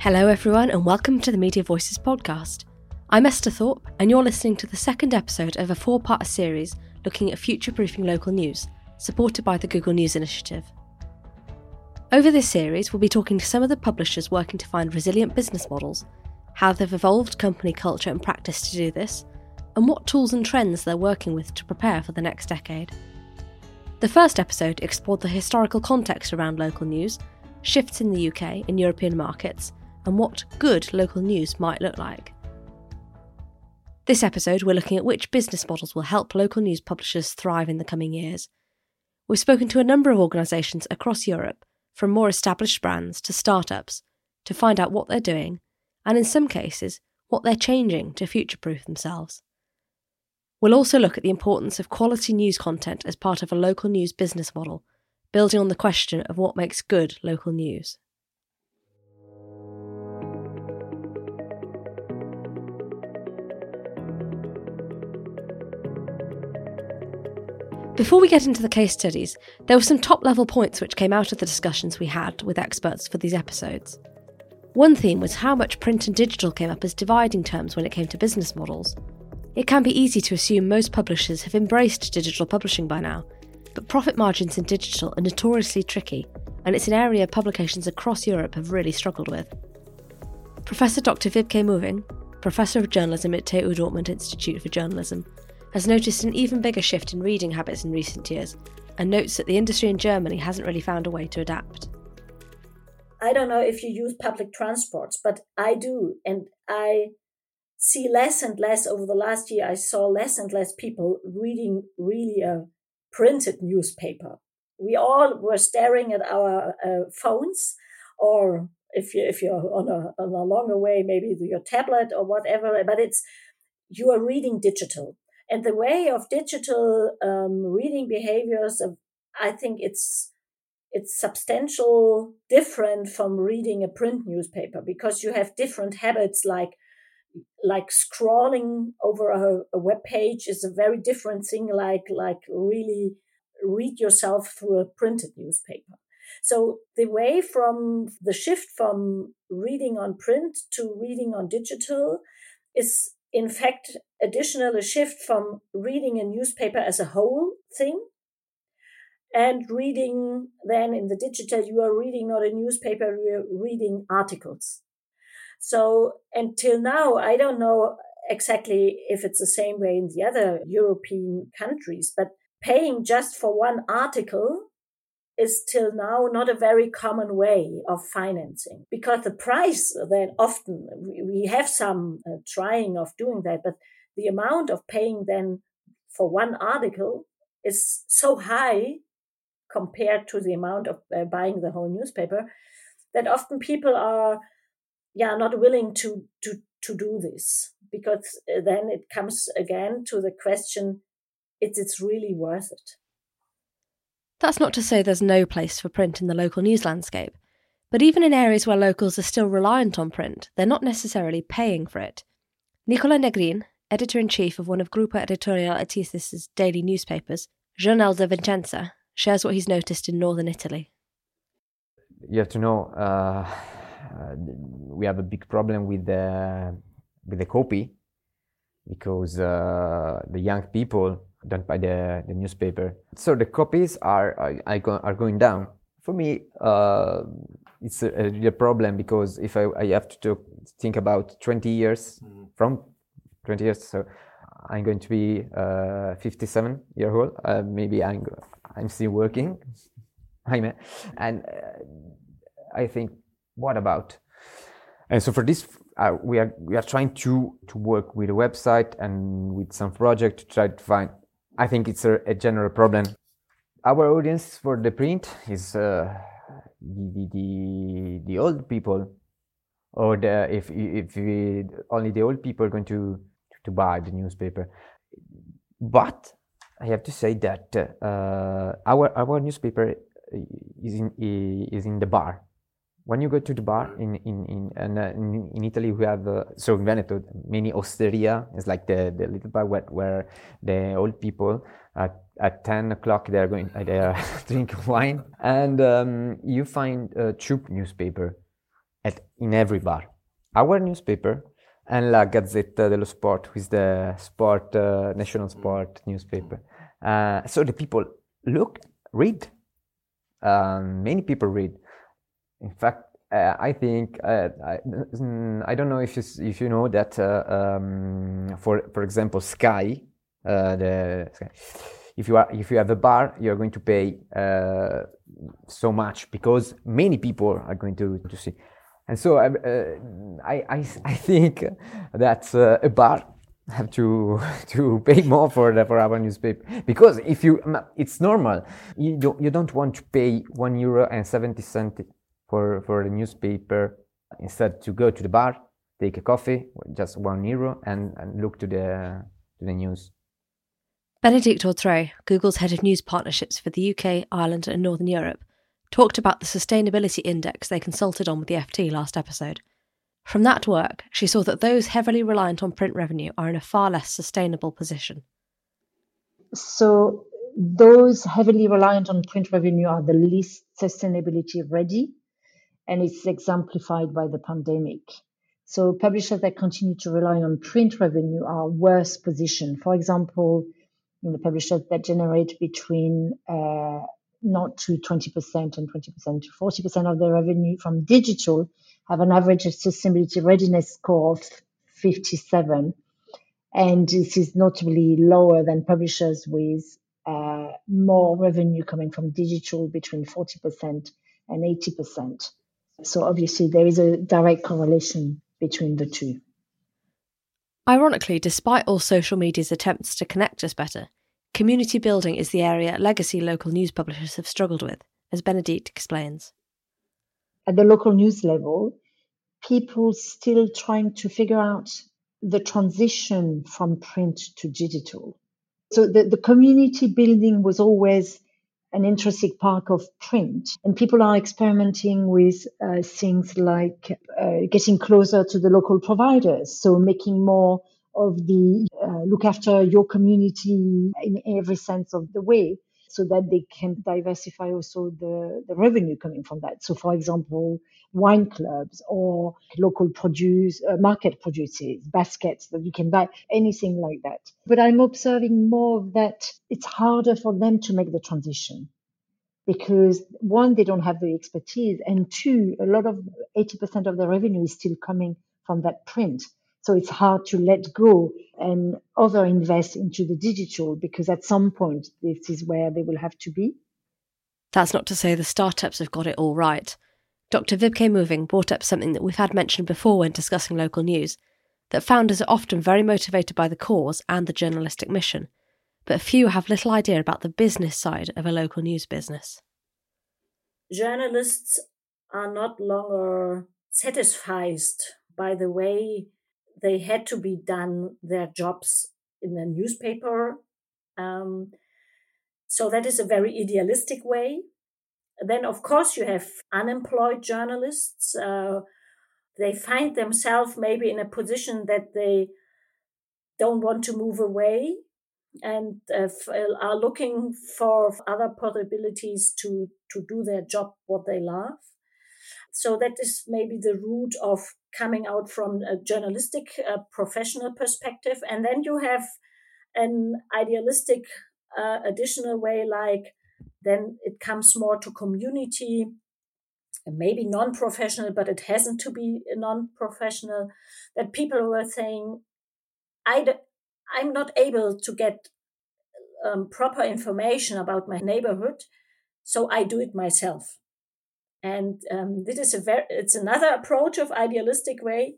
Hello, everyone, and welcome to the Media Voices podcast. I'm Esther Thorpe, and you're listening to the second episode of a four part series looking at future proofing local news, supported by the Google News Initiative. Over this series, we'll be talking to some of the publishers working to find resilient business models, how they've evolved company culture and practice to do this, and what tools and trends they're working with to prepare for the next decade. The first episode explored the historical context around local news, shifts in the UK and European markets, and what good local news might look like. This episode, we're looking at which business models will help local news publishers thrive in the coming years. We've spoken to a number of organisations across Europe, from more established brands to startups, to find out what they're doing, and in some cases, what they're changing to future proof themselves. We'll also look at the importance of quality news content as part of a local news business model, building on the question of what makes good local news. Before we get into the case studies, there were some top level points which came out of the discussions we had with experts for these episodes. One theme was how much print and digital came up as dividing terms when it came to business models. It can be easy to assume most publishers have embraced digital publishing by now, but profit margins in digital are notoriously tricky, and it's an area publications across Europe have really struggled with. Professor Dr. Wiebke Möhring, Professor of Journalism at TU Dortmund Institute for Journalism, has noticed an even bigger shift in reading habits in recent years and notes that the industry in Germany hasn't really found a way to adapt. I don't know if you use public transports, but I do. And I see less and less over the last year. I saw less and less people reading really a printed newspaper. We all were staring at our uh, phones or if you if you're on a, on a longer way, maybe your tablet or whatever, but it's you are reading digital and the way of digital um, reading behaviors of, i think it's it's substantial different from reading a print newspaper because you have different habits like like scrolling over a, a web page is a very different thing like like really read yourself through a printed newspaper. So the way from the shift from reading on print to reading on digital is in fact, additionally shift from reading a newspaper as a whole thing and reading then in the digital, you are reading not a newspaper, you're reading articles. So until now, I don't know exactly if it's the same way in the other European countries, but paying just for one article is till now not a very common way of financing. Because the price then often we have some uh, trying of doing that, but the amount of paying then for one article is so high compared to the amount of uh, buying the whole newspaper that often people are yeah not willing to to to do this. Because uh, then it comes again to the question is it really worth it that's not to say there's no place for print in the local news landscape, but even in areas where locals are still reliant on print, they're not necessarily paying for it. Nicola Negrin, editor in chief of one of Gruppo Editoriale Athesis's daily newspapers, Giornale di Vicenza, shares what he's noticed in northern Italy. You have to know uh, we have a big problem with the with the copy because uh, the young people done by the, the newspaper. So the copies are are, are going down. For me, uh, it's a, a, real problem because if I, I have to think about 20 years mm-hmm. from 20 years, so I'm going to be uh, 57 year old. Uh, maybe I'm I'm still working. I'm and uh, I think, what about? And so for this, uh, we are we are trying to to work with a website and with some project to try to find I think it's a, a general problem. Our audience for the print is uh, the, the, the old people, or the, if if we, only the old people are going to to buy the newspaper. But I have to say that uh, our our newspaper is in is in the bar when you go to the bar in in in and, uh, in, in, Italy we have uh, so in Veneto many osteria is like the, the little bar where, where the old people at, at 10 o'clock they are going uh, they are drink wine and um, you find a troop newspaper at in every bar. Our newspaper and La Gazzetta dello Sport, which is the sport uh, national sport newspaper. Uh, so the people look, read. Um, many people read. In fact, uh, I think uh, I, mm, I, don't know if you, if you know that uh, um, for for example Sky uh, the if you are if you have a bar you're going to pay uh, so much because many people are going to to see. And so uh, I, I I think that a bar have to to pay more for the, for our newspaper. Because if you it's normal. You don't you don't want to pay one euro and seventy cent for, for the newspaper instead to go to the bar, take a coffee, just one euro, and, and look to the, to the news. Benedicte Autret, Google's head of news partnerships for the UK, Ireland, and Northern Europe, talked about the sustainability index they consulted on with the FT last episode. From that work, she saw that those heavily reliant on print revenue are in a far less sustainable position. So, those heavily reliant on print revenue are the least sustainability ready and it's exemplified by the pandemic. So publishers that continue to rely on print revenue are worse positioned. For example, you know, publishers that generate between uh, not to 20% and 20% to 40% of their revenue from digital have an average sustainability readiness score of 57. And this is notably lower than publishers with uh, more revenue coming from digital between 40% and 80%. So obviously, there is a direct correlation between the two. Ironically, despite all social media's attempts to connect us better, community building is the area legacy local news publishers have struggled with, as Benedicte explains. At the local news level, people still trying to figure out the transition from print to digital. So the, the community building was always an intrinsic part of print. And people are experimenting with uh, things like uh, getting closer to the local providers. So making more of the uh, look after your community in every sense of the way so that they can diversify also the, the revenue coming from that. So, for example, wine clubs or local produce, uh, market produces, baskets that you can buy, anything like that. But I'm observing more that it's harder for them to make the transition because one, they don't have the expertise, and two, a lot of 80% of the revenue is still coming from that print. So it's hard to let go and other invest into the digital because at some point this is where they will have to be. That's not to say the startups have got it all right. Dr. Wiebke Möhring brought up something that we've had mentioned before when discussing local news that founders are often very motivated by the cause and the journalistic mission, but few have little idea about the business side of a local news business. Journalists are not longer satisfied by the way they had to be done their jobs in a newspaper. Um, so that is a very idealistic way. Then, of course, you have unemployed journalists. Uh, they find themselves maybe in a position that they don't want to move away and uh, are looking for other possibilities to, to do their job what they love. So that is maybe the root of coming out from a journalistic uh, professional perspective. And then you have an idealistic uh, additional way, like then it comes more to community, maybe non-professional, but it hasn't to be non-professional. That people were saying, I I'm not able to get um, proper information about my neighborhood, so I do it myself. And um, this is a very, it's another approach of idealistic way.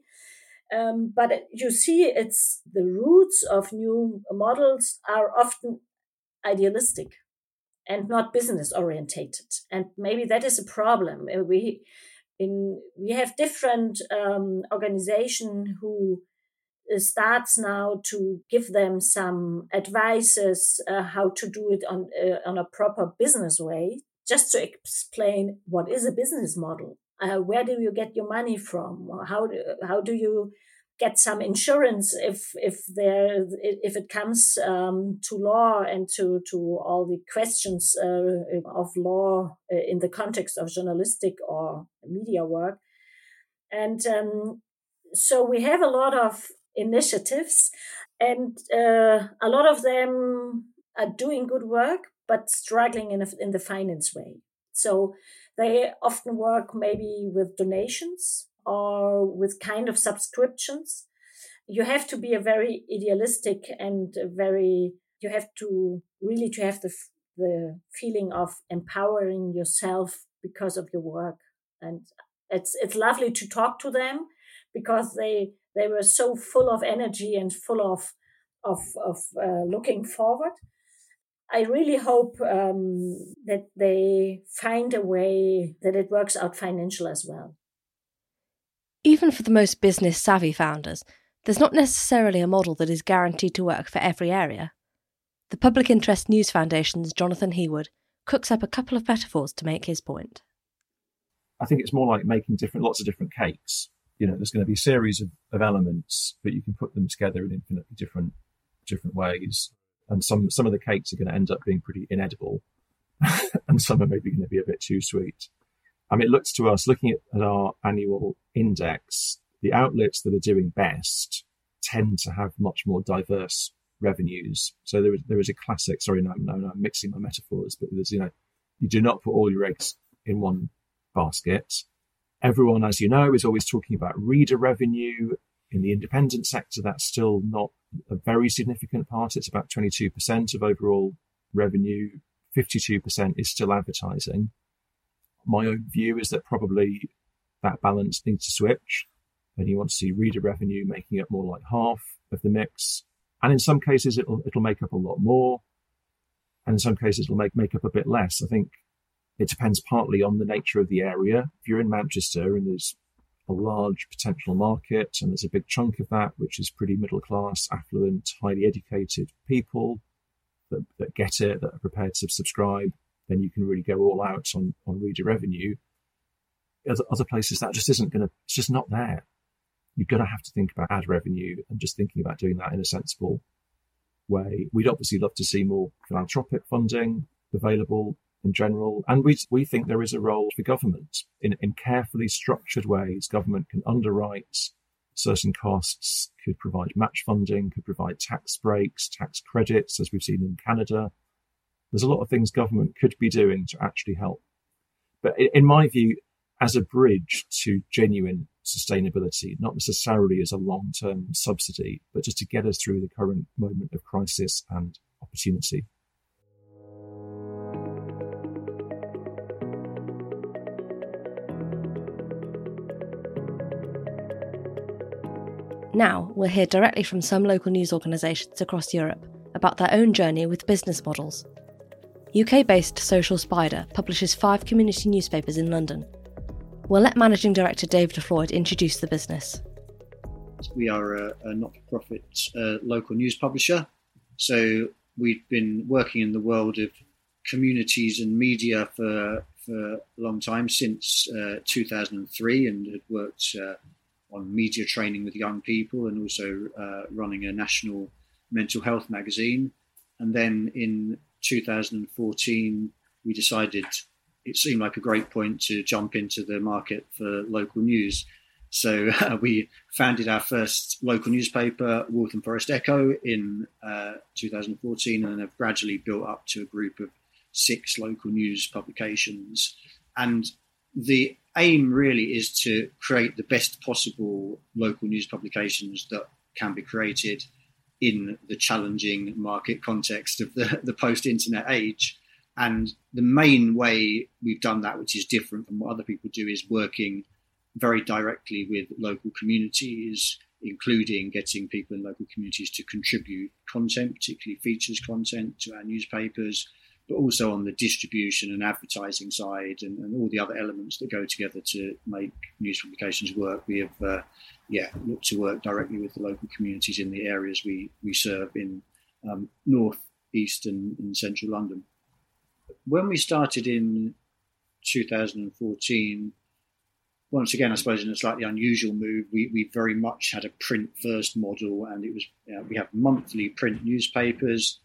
Um, but you see, it's the roots of new models are often idealistic and not business orientated. And maybe that is a problem. Uh, we, in, we have different um, organization who uh, starts now to give them some advices uh, how to do it on uh, on a proper business way just to explain what is a business model. Uh, where do you get your money from? How do, how do you get some insurance if if there if it comes um, to law and to to all the questions uh, of law uh, in the context of journalistic or media work? And um, so we have a lot of initiatives, and uh, a lot of them are doing good work, but struggling in, a, in the finance way. So they often work maybe with donations or with kind of subscriptions. You have to be a very idealistic and very, you have to really to have the, the feeling of empowering yourself because of your work. And it's, it's lovely to talk to them because they, they were so full of energy and full of, of, of uh, looking forward. I really hope um, that they find a way that it works out financial as well. Even for the most business savvy founders, there's not necessarily a model that is guaranteed to work for every area. The Public Interest News Foundation's Jonathan Heawood cooks up a couple of metaphors to make his point. I think it's more like making different lots of different cakes. You know, there's going to be a series of, of elements, but you can put them together in infinitely different different ways and some some of the cakes are going to end up being pretty inedible, and some are maybe going to be a bit too sweet. I mean, it looks to us, looking at, at our annual index, the outlets that are doing best tend to have much more diverse revenues. So there is there is a classic. Sorry, no, no, no, I'm mixing my metaphors, but there's you know, you do not put all your eggs in one basket. Everyone, as you know, is always talking about reader revenue. In the independent sector, that's still not a very significant part. It's about 22% of overall revenue. 52% is still advertising. My own view is that probably that balance needs to switch. And you want to see reader revenue making up more like half of the mix. And in some cases, it'll, it'll make up a lot more. And in some cases, it'll make, make up a bit less. I think it depends partly on the nature of the area. If you're in Manchester and there's a large potential market, and there's a big chunk of that which is pretty middle class, affluent, highly educated people that, that get it, that are prepared to subscribe, then you can really go all out on, on reader revenue. Other, other places that just isn't going to, it's just not there. You're going to have to think about ad revenue and just thinking about doing that in a sensible way. We'd obviously love to see more philanthropic funding available in general. And we, we think there is a role for government in, in carefully structured ways. Government can underwrite certain costs, could provide match funding, could provide tax breaks, tax credits, as we've seen in Canada. There's a lot of things government could be doing to actually help. But in my view, as a bridge to genuine sustainability, not necessarily as a long term subsidy, but just to get us through the current moment of crisis and opportunity. Now, we'll hear directly from some local news organisations across Europe about their own journey with business models. UK based Social Spider publishes five community newspapers in London. We'll let Managing Director David Floyd introduce the business. We are a, a not for profit uh, local news publisher. So we've been working in the world of communities and media for, for a long time, since uh, 2003, and had worked uh, on media training with young people and also uh, running a national mental health magazine. And then in 2014, we decided it seemed like a great point to jump into the market for local news. So uh, we founded our first local newspaper, Waltham Forest Echo, in uh, 2014, and have gradually built up to a group of six local news publications. And the aim really is to create the best possible local news publications that can be created in the challenging market context of the, the post internet age. And the main way we've done that, which is different from what other people do, is working very directly with local communities, including getting people in local communities to contribute content, particularly features content, to our newspapers, but also on the distribution and advertising side and, and, all the other elements that go together to make news publications work. We have, uh, yeah, looked to work directly with the local communities in the areas we, we serve in um, north, east, and, and central London. When we started in 2014, once again, I suppose in a slightly unusual move, we, we very much had a print first model, and it was you know, we have monthly print newspapers.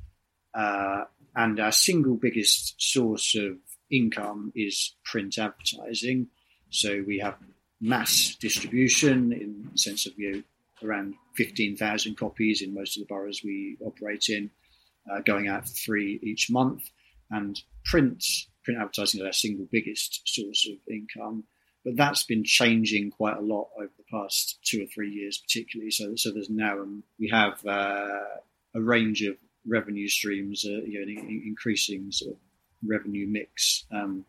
Uh, and our single biggest source of income is print advertising. So we have mass distribution in the sense of you know, around 15,000 copies in most of the boroughs we operate in, uh, going out free each month. And print, print advertising is our single biggest source of income. But that's been changing quite a lot over the past two or three years, particularly. So, so there's now um, we have uh, a range of revenue streams, uh, you know, an increasing sort of revenue mix. Um,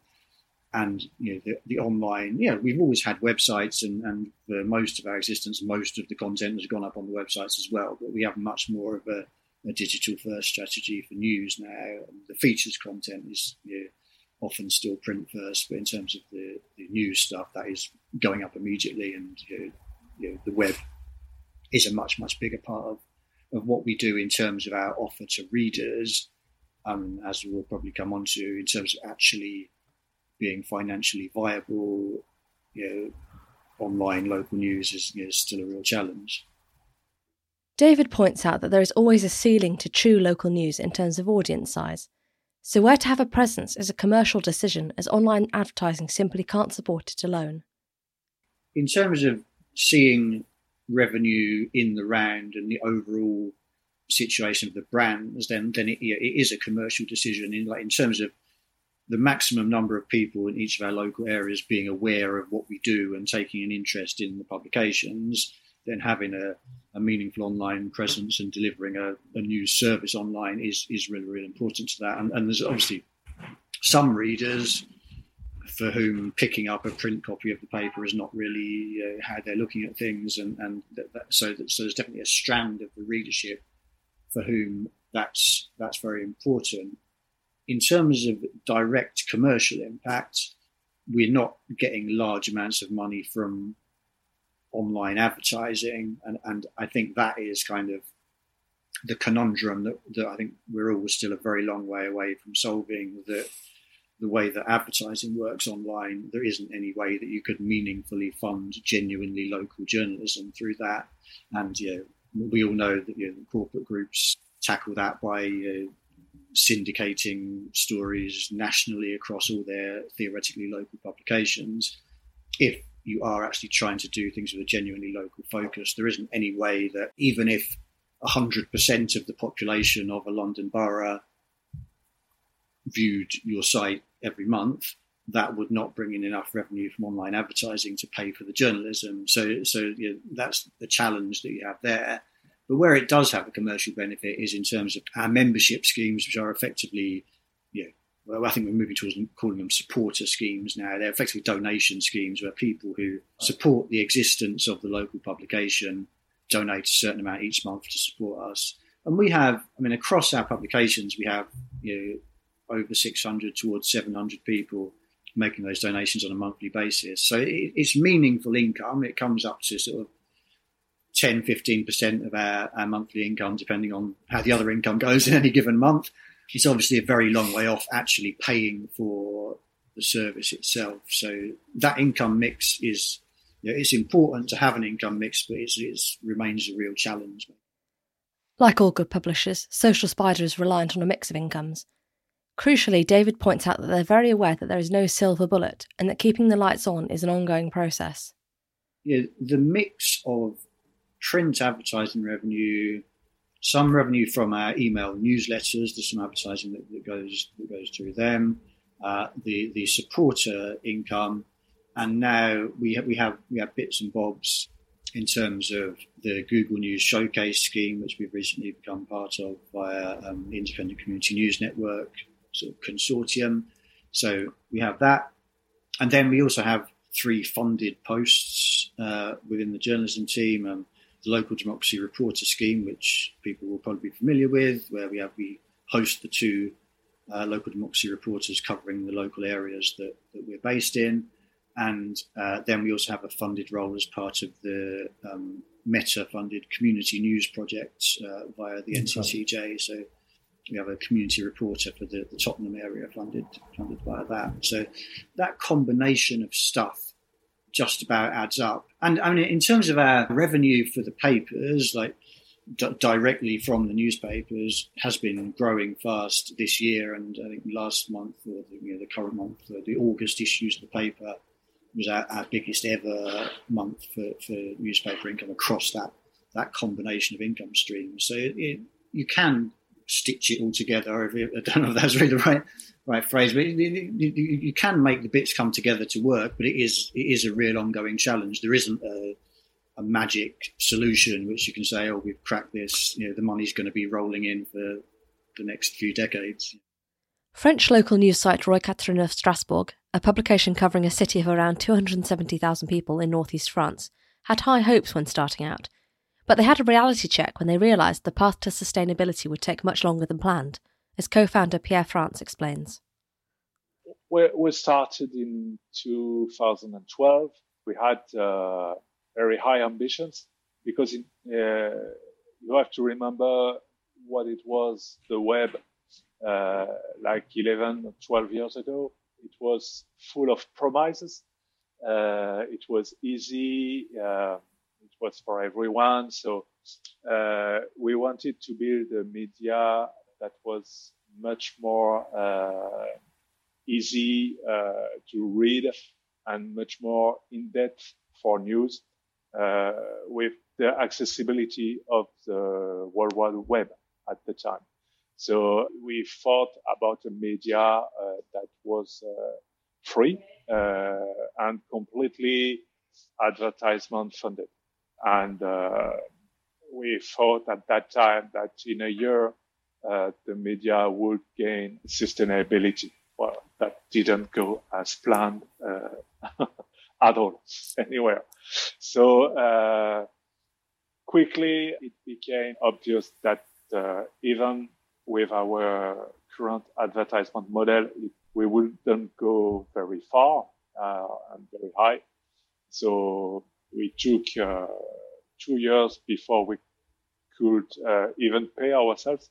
and you know the, the online yeah we've always had websites and, and for most of our existence most of the content has gone up on the websites as well but we have much more of a, a digital first strategy for news now the features content is you know, often still print first but in terms of the, the news stuff that is going up immediately and you know, you know, the web is a much much bigger part of, of what we do in terms of our offer to readers um, as we'll probably come on to in terms of actually being financially viable, you know, online local news is you know, still a real challenge. David points out that there is always a ceiling to true local news in terms of audience size. So, where to have a presence is a commercial decision, as online advertising simply can't support it alone. In terms of seeing revenue in the round and the overall situation of the brands, then then it, it is a commercial decision in like in terms of the maximum number of people in each of our local areas being aware of what we do and taking an interest in the publications, then having a, a meaningful online presence and delivering a, a, news service online is, is really, really important to that. And, and there's obviously some readers for whom picking up a print copy of the paper is not really uh, how they're looking at things. And, and that, that, so, that, so there's definitely a strand of the readership for whom that's, that's very important in terms of direct commercial impact, we're not getting large amounts of money from online advertising. And, and I think that is kind of the conundrum that, that I think we're all still a very long way away from solving that the way that advertising works online, there isn't any way that you could meaningfully fund genuinely local journalism through that. And you know, we all know that you know, corporate groups tackle that by uh, syndicating stories nationally across all their theoretically local publications. If you are actually trying to do things with a genuinely local focus, there isn't any way that even if 100% of the population of a London borough viewed your site every month, that would not bring in enough revenue from online advertising to pay for the journalism. So, so you know, that's the challenge that you have there. But where it does have a commercial benefit is in terms of our membership schemes, which are effectively, you know, well, I think we're moving towards calling them supporter schemes now. They're effectively donation schemes where people who support the existence of the local publication donate a certain amount each month to support us. And we have, I mean, across our publications, we have you know, over 600 towards 700 people making those donations on a monthly basis. So it, it's meaningful income. It comes up to sort of 10, 15% of our, our monthly income, depending on how the other income goes in any given month. It's obviously a very long way off actually paying for the service itself. So that income mix is, you know, it's important to have an income mix, but it remains a real challenge. Like all good publishers, Social Spider is reliant on a mix of incomes. Crucially, David points out that they're very aware that there is no silver bullet and that keeping the lights on is an ongoing process. Yeah, the mix of print advertising revenue, some revenue from our email newsletters. There's some advertising that, that goes that goes through them. Uh, the the supporter income, and now we have, we have we have bits and bobs in terms of the Google News Showcase scheme, which we've recently become part of via um, the Independent Community News Network sort of consortium. So we have that, and then we also have three funded posts uh, within the journalism team. and the local democracy reporter scheme, which people will probably be familiar with, where we have we host the two uh, local democracy reporters covering the local areas that, that we're based in. And uh, then we also have a funded role as part of the um, Meta funded community news project uh, via the NCTJ. So we have a community reporter for the, the Tottenham area funded funded via that. So that combination of stuff just about adds up. And I mean, in terms of our revenue for the papers, like d- directly from the newspapers, has been growing fast this year. And I think last month, or the, you know, the current month, uh, the August issues of the paper was our, our biggest ever month for, for newspaper income across that that combination of income streams. So it, you can stitch it all together. I don't know if that's really the right right phrase, but you, you, can make the bits come together to work. But it is it is a real ongoing challenge. There isn't a, a magic solution which you can say, "Oh, we've cracked this." You know, the money's going to be rolling in for the next few decades. French local news site Rue 89 Strasbourg, a publication covering a city of around 270,000 people in northeast France, had high hopes when starting out but they had a reality check when they realised the path to sustainability would take much longer than planned, as co founder Pierre France explains. We, started in 2012. We had uh, very high ambitions because uh, you have to remember what it was the web uh, like 11 or 12 years ago. It was full of promises. Uh, it was easy. Uh, was for everyone. So uh, we wanted to build a media that was much more uh, easy uh, to read and much more in depth for news uh, with the accessibility of the World Wide Web at the time. So we thought about a media uh, that was uh, free and completely advertisement funded. And uh, we thought at that time that in a year, uh, the media would gain sustainability. Well, that didn't go as planned uh, at all anywhere. So uh, quickly, it became obvious that uh, even with our current advertisement model, it, we wouldn't go very far uh, and very high. So we took uh, two years before we could uh, even pay ourselves.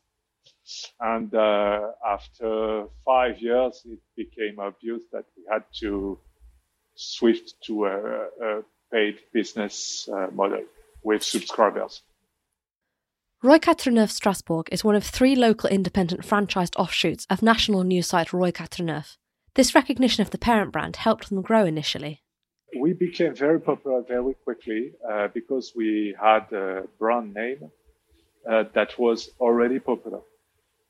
And uh, after five years, it became obvious that we had to switch to a, a paid business model with subscribers. Rue 89 Strasbourg is one of three local independent franchised offshoots of national news site Rue 89 This recognition of the parent brand helped them grow initially we became very popular very quickly uh, because we had a brand name uh, that was already popular.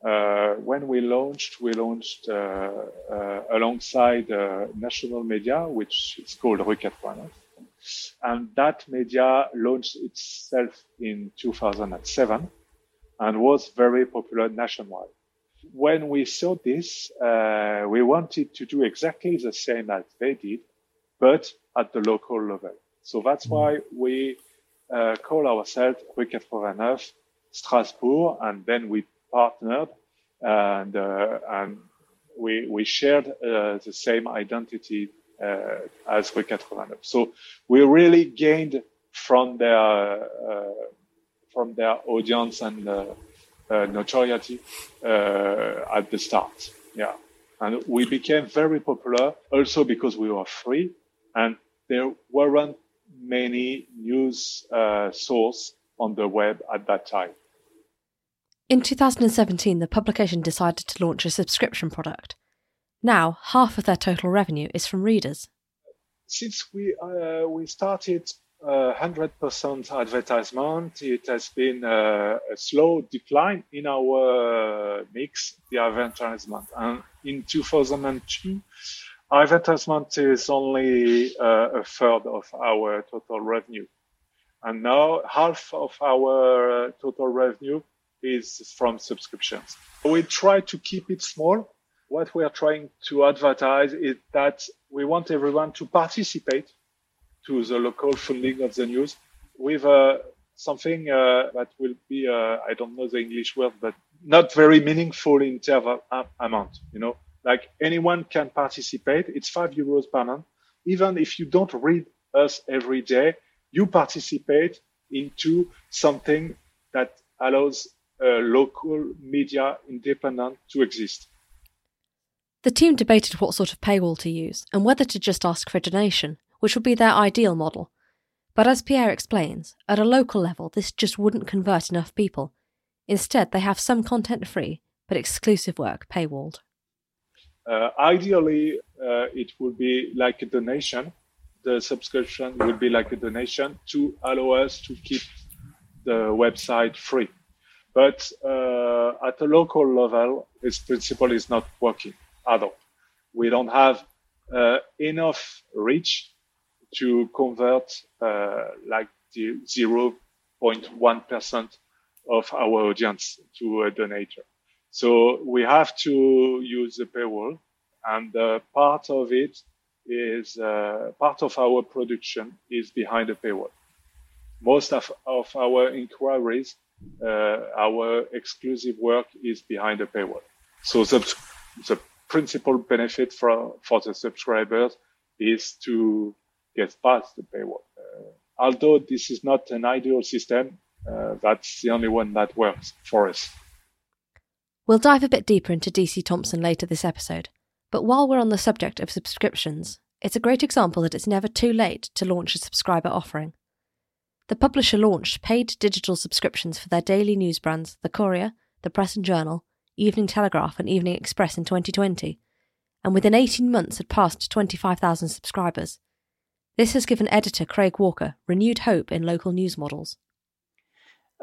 Uh, when we launched, we launched uh, uh, alongside uh, national media, which is called Rue And that media launched itself in 2007 and was very popular nationwide. When we saw this, we wanted to do exactly the same as they did, but at the local level. So that's mm. why we uh, call ourselves Rue 89 Strasbourg, and then we partnered and uh, and we we shared uh, the same identity uh, as Rue 89. So we really gained from their uh, from their audience and uh, notoriety at the start. Yeah. And we became very popular also because we were free and there weren't many news uh, sources on the web at that time. In 2017, the publication decided to launch a subscription product. Now, half of their total revenue is from readers. Since we uh, we started uh, 100% advertisement, it has been uh, a slow decline in our mix, the advertisement. And in 2002, advertisement is only uh, a third of our total revenue. And now half of our total revenue is from subscriptions. We try to keep it small. What we are trying to advertise is that we want everyone to participate to the local funding of the news with uh, something uh, that will be, uh, I don't know the English word, but not very meaningful in terms of amount, you know like anyone can participate. It's five euros per month. Even if you don't read us every day, you participate into something that allows a local media independent to exist. The team debated what sort of paywall to use and whether to just ask for a donation, which would be their ideal model. But as Pierre explains, at a local level, this just wouldn't convert enough people. Instead, they have some content free, but exclusive work paywalled. Uh, ideally, uh, it would be like a donation, the subscription would be like a donation to allow us to keep the website free. But uh, at a local level, this principle is not working at all. We don't have enough reach to convert like the 0.1% of our audience to a donator. So we have to use the paywall and uh, part of it is uh, part of our production is behind the paywall. Most of, of our inquiries, uh, our exclusive work is behind the paywall. So the, the principal benefit for, for the subscribers is to get past the paywall. Uh, although this is not an ideal system, uh, that's the only one that works for us. We'll dive a bit deeper into DC Thomson later this episode. But while we're on the subject of subscriptions, it's a great example that it's never too late to launch a subscriber offering. The publisher launched paid digital subscriptions for their daily news brands, The Courier, The Press and Journal, Evening Telegraph, and Evening Express in 2020, and within 18 months had passed 25,000 subscribers. This has given editor Craig Walker renewed hope in local news models.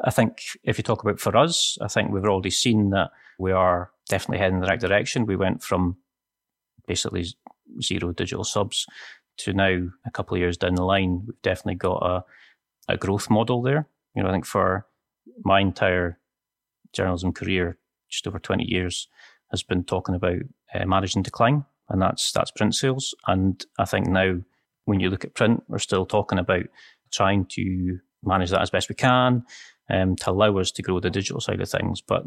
I think if you talk about for us, I think we've already seen that we are definitely heading in the right direction. We went from basically zero digital subs to now a couple of years down the line, we've definitely got a, a growth model there. You know, I think for my entire journalism career, just over 20 years, has been talking about uh, managing decline, and that's that's print sales. And I think now, when you look at print, we're still talking about trying to manage that as best we can um, to allow us to grow the digital side of things. But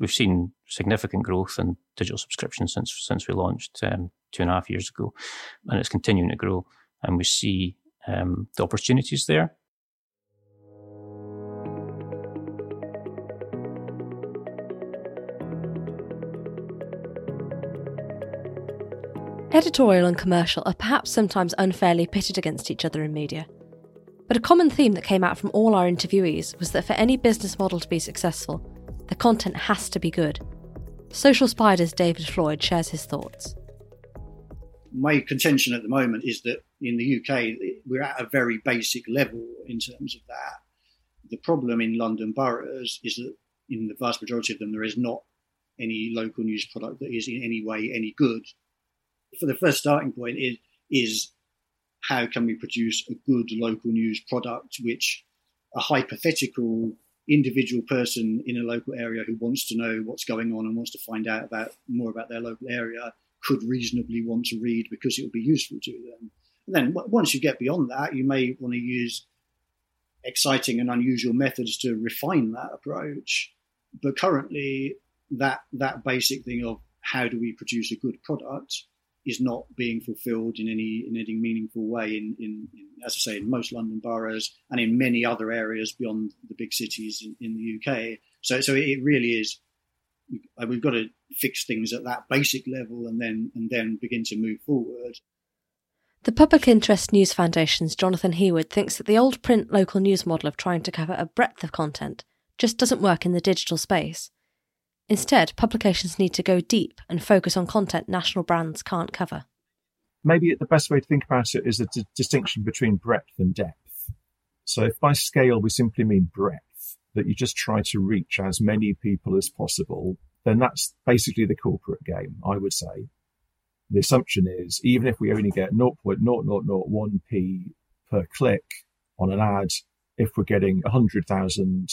we've seen significant growth in digital subscriptions since since we launched um, two and a half years ago, and it's continuing to grow. And we see um, the opportunities there. Editorial and commercial are perhaps sometimes unfairly pitted against each other in media. But a common theme that came out from all our interviewees was that for any business model to be successful, the content has to be good. Social Spider's David Floyd shares his thoughts. My contention at the moment is that in the UK, we're at a very basic level in terms of that. The problem in London boroughs is that in the vast majority of them, there is not any local news product that is in any way any good. For the first starting point is, is how can we produce a good local news product which a hypothetical individual person in a local area who wants to know what's going on and wants to find out about more about their local area could reasonably want to read because it would be useful to them. And then once you get beyond that, you may want to use exciting and unusual methods to refine that approach. But currently, that that basic thing of how do we produce a good product is not being fulfilled in any in any meaningful way in, in, in, as I say in most London boroughs and in many other areas beyond the big cities in, in the UK. So so it really is uh, we've got to fix things at that basic level and then and then begin to move forward. The Public Interest News Foundation's Jonathan Heawood thinks that the old print local news model of trying to cover a breadth of content just doesn't work in the digital space. Instead, publications need to go deep and focus on content national brands can't cover. Maybe the best way to think about it is the d- distinction between breadth and depth. So, if by scale we simply mean breadth, that you just try to reach as many people as possible, then that's basically the corporate game, I would say. The assumption is even if we only get 0.0001p per click on an ad, if we're getting 100,000,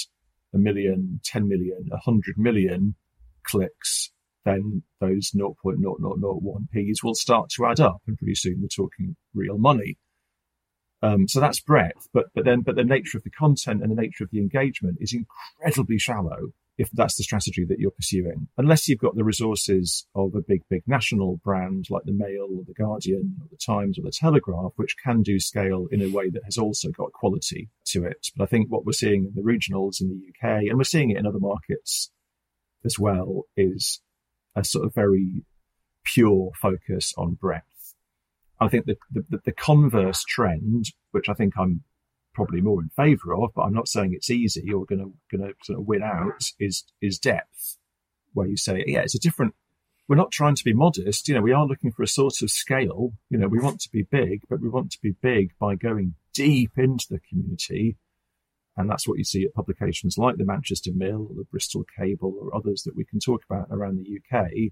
a million, 10 million, 100 million, clicks, then those 0.0001p's will start to add up, and pretty soon we're talking real money. Um, so that's breadth, but but then but the nature of the content and the nature of the engagement is incredibly shallow if that's the strategy that you're pursuing. Unless you've got the resources of a big big national brand like the Mail or the Guardian or the Times or the Telegraph, which can do scale in a way that has also got quality to it. But I think what we're seeing in the regionals in the UK and we're seeing it in other markets as well is a sort of very pure focus on breadth. I think the, the, the converse trend, which I think I'm probably more in favour of, but I'm not saying it's easy or going to going to sort of win out, is is depth, where you say, yeah, it's a different we're not trying to be modest. You know, we are looking for a sort of scale. You know, we want to be big, but we want to be big by going deep into the community. And that's what you see at publications like the Manchester Mill or the Bristol Cable or others that we can talk about around the UK.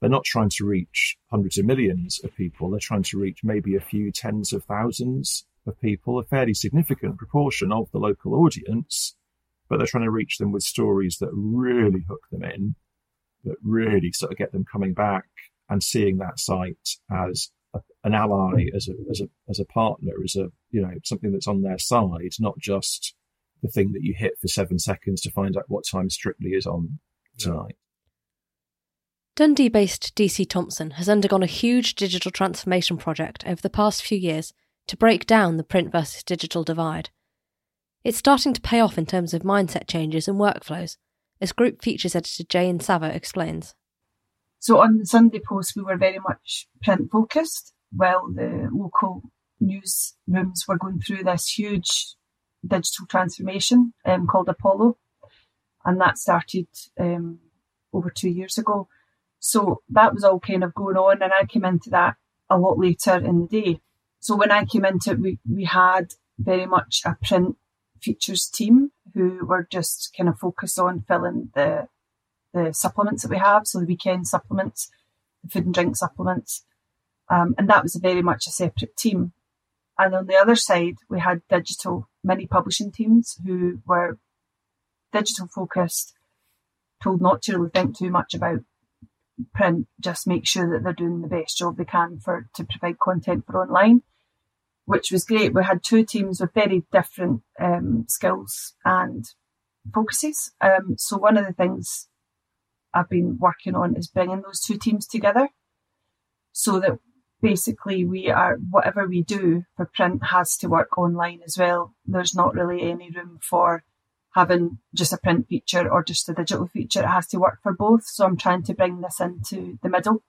They're not trying to reach hundreds of millions of people. They're trying to reach maybe a few tens of thousands of people, a fairly significant proportion of the local audience, but they're trying to reach them with stories that really hook them in that really sort of get them coming back and seeing that site as a, an ally, hmm. as a, as a, as a partner, as a, you know, something that's on their side, not just the thing that you hit for seven seconds to find out what time Strictly is on tonight. Dundee based DC Thomson has undergone a huge digital transformation project over the past few years to break down the print versus digital divide. It's starting to pay off in terms of mindset changes and workflows, as group features editor Jayne Savva explains. So on the Sunday Post, we were very much print focused, while the local newsrooms were going through this huge digital transformation um, called Apollo, and that started um, over two years ago. So that was all kind of going on, and I came into that a lot later in the day. So when I came into it, we, we had very much a print features team who were just kind of focused on filling the the supplements that we have, so the weekend supplements, the food and drink supplements, um, and that was very much a separate team. And on the other side, we had digital mini publishing teams who were digital focused, told not to really think too much about print, just make sure that they're doing the best job they can for to provide content for online which was great. We had two teams with very different um, skills and focuses. Um, so one of the things I've been working on is bringing those two teams together so that basically we are whatever we do for print has to work online as well. There's not really any room for having just a print feature or just a digital feature. It has to work for both. So I'm trying to bring this into the middle,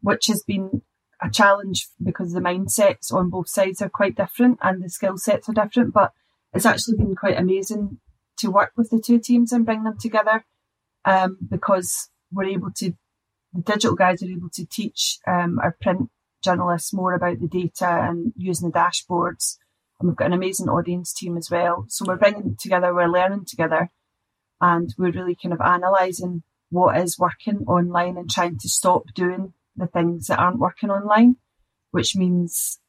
which has been a challenge because the mindsets on both sides are quite different and the skill sets are different. But it's actually been quite amazing to work with the two teams and bring them together um, because we're able to, the digital guys are able to teach um, our print journalists more about the data and using the dashboards. And we've got an amazing audience team as well. So we're bringing together, we're learning together, and we're really kind of analysing what is working online and trying to stop doing the things that aren't working online, which means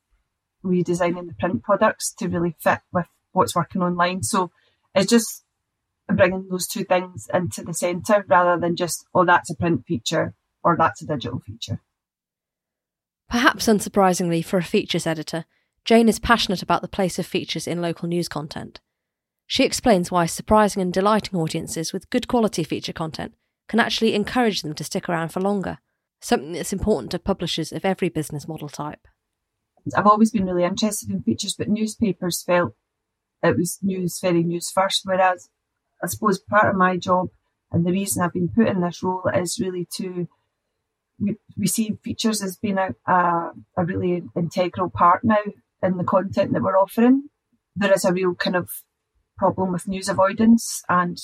redesigning the print products to really fit with what's working online. So it's just bringing those two things into the centre rather than just, oh, that's a print feature or that's a digital feature. Perhaps unsurprisingly for a features editor, Jayne is passionate about the place of features in local news content. She explains why surprising and delighting audiences with good quality feature content can actually encourage them to stick around for longer something that's important to publishers of every business model type. I've always been really interested in features, but newspapers felt it was news, very news first. Whereas I suppose part of my job and the reason I've been put in this role is really to we, we see features as being a, a, a really integral part now in the content that we're offering. There is a real kind of problem with news avoidance and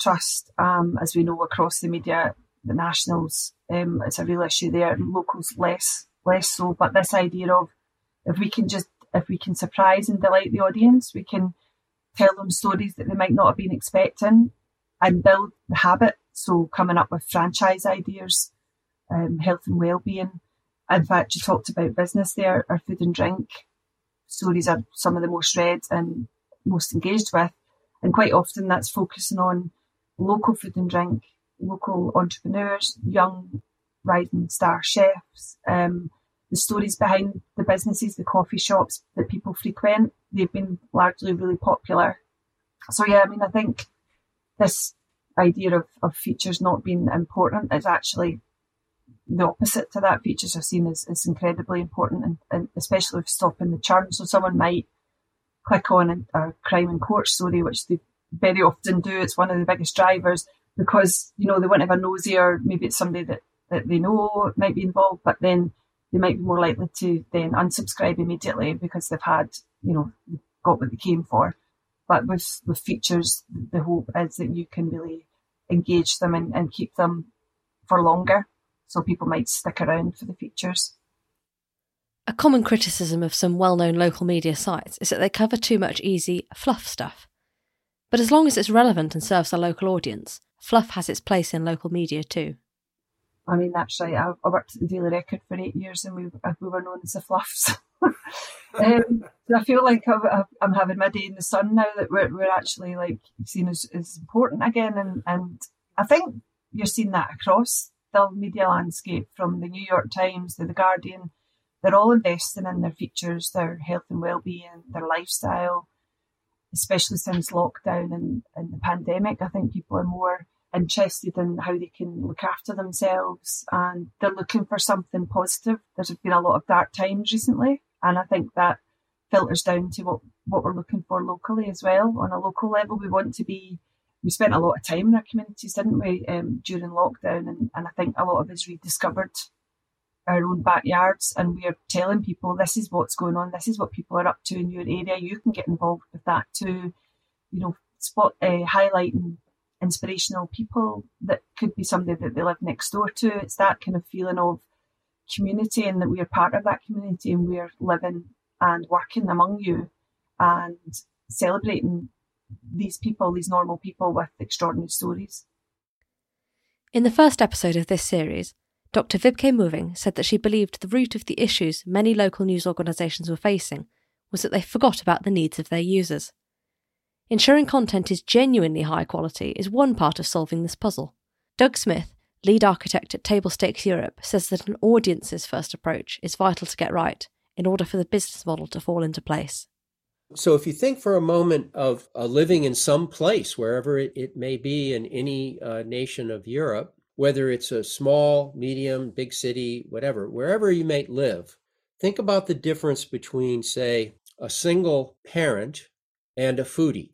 trust, um, as we know across the media the nationals, um, it's a real issue there. Locals less less so. But this idea of if we can just if we can surprise and delight the audience, we can tell them stories that they might not have been expecting and build the habit. So coming up with franchise ideas, um, health and well-being. In fact, you talked about business there, or food and drink. Stories are some of the most read and most engaged with. And quite often that's focusing on local food and drink local entrepreneurs, young rising star chefs, um, the stories behind the businesses, the coffee shops that people frequent, they've been largely really popular. So yeah, I mean, I think this idea of, of features not being important is actually the opposite to that. Features are seen as, as incredibly important and, and especially with stopping the churn. So someone might click on a, a crime and court story, which they very often do. It's one of the biggest drivers because you know they won't have a nosy or maybe it's somebody that, that they know might be involved, but then they might be more likely to then unsubscribe immediately because they've had you know got what they came for. But with with features, the hope is that you can really engage them and, and keep them for longer. so people might stick around for the features. A common criticism of some well known local media sites is that they cover too much easy fluff stuff. But as long as it's relevant and serves a local audience, fluff has its place in local media too. I mean, that's right. I, I worked at the Daily Record for eight years and we, we were known as the Fluffs. um, I feel like i am having my day in the sun now that we're, we're actually like seen as, as important again. And, and I think you're seeing that across the media landscape from the New York Times to the Guardian. They're all investing in their features, their health and well-being, their lifestyle, especially since lockdown and, and the pandemic. I think people are more interested in how they can look after themselves and they're looking for something positive. There's been a lot of dark times recently, and I think that filters down to what, what we're looking for locally as well. On a local level, we want to be, we spent a lot of time in our communities, didn't we, um, during lockdown, and, and I think a lot of us rediscovered our own backyards and we are telling people this is what's going on, this is what people are up to in your area. You can get involved with that too. You know, spot uh, highlighting inspirational people that could be somebody that they live next door to. It's that kind of feeling of community and that we are part of that community and we are living and working among you and celebrating these people, these normal people with extraordinary stories. In the first episode of this series, Dr. Wiebke Möhring said that she believed the root of the issues many local news organisations were facing was that they forgot about the needs of their users. Ensuring content is genuinely high quality is one part of solving this puzzle. Doug Smith, lead architect at Table Stakes Europe, says that an audiences first approach is vital to get right in order for the business model to fall into place. So, if you think for a moment of uh, living in some place, wherever it, it may be in any uh, nation of Europe, whether it's a small, medium, big city, whatever, wherever you may live, think about the difference between, say, a single parent and a foodie.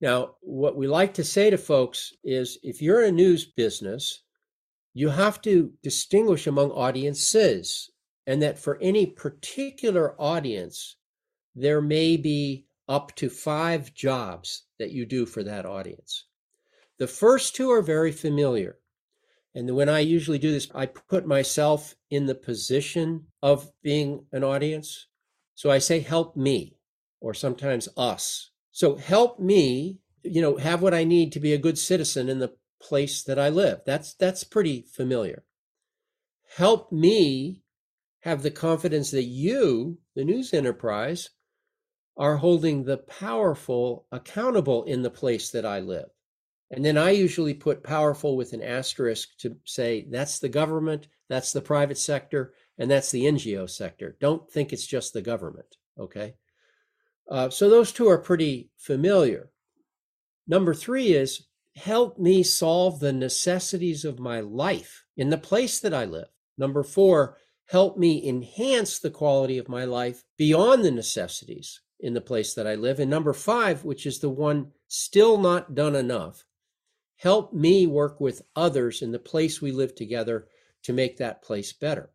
Now, what we like to say to folks is if you're in a news business, you have to distinguish among audiences, and that for any particular audience, there may be up to five jobs that you do for that audience. The first two are very familiar. And when I usually do this, I put myself in the position of being an audience. So I say, help me, or sometimes us. So help me, you know, have what I need to be a good citizen in the place that I live. That's that's pretty familiar. Help me have the confidence that you, the news enterprise, are holding the powerful accountable in the place that I live. And then I usually put powerful with an asterisk to say that's the government, that's the private sector, and that's the NGO sector. Don't think it's just the government. Okay. Uh, so those two are pretty familiar. Number three is help me solve the necessities of my life in the place that I live. Number four, help me enhance the quality of my life beyond the necessities in the place that I live. And number five, which is the one still not done enough, help me work with others in the place we live together to make that place better.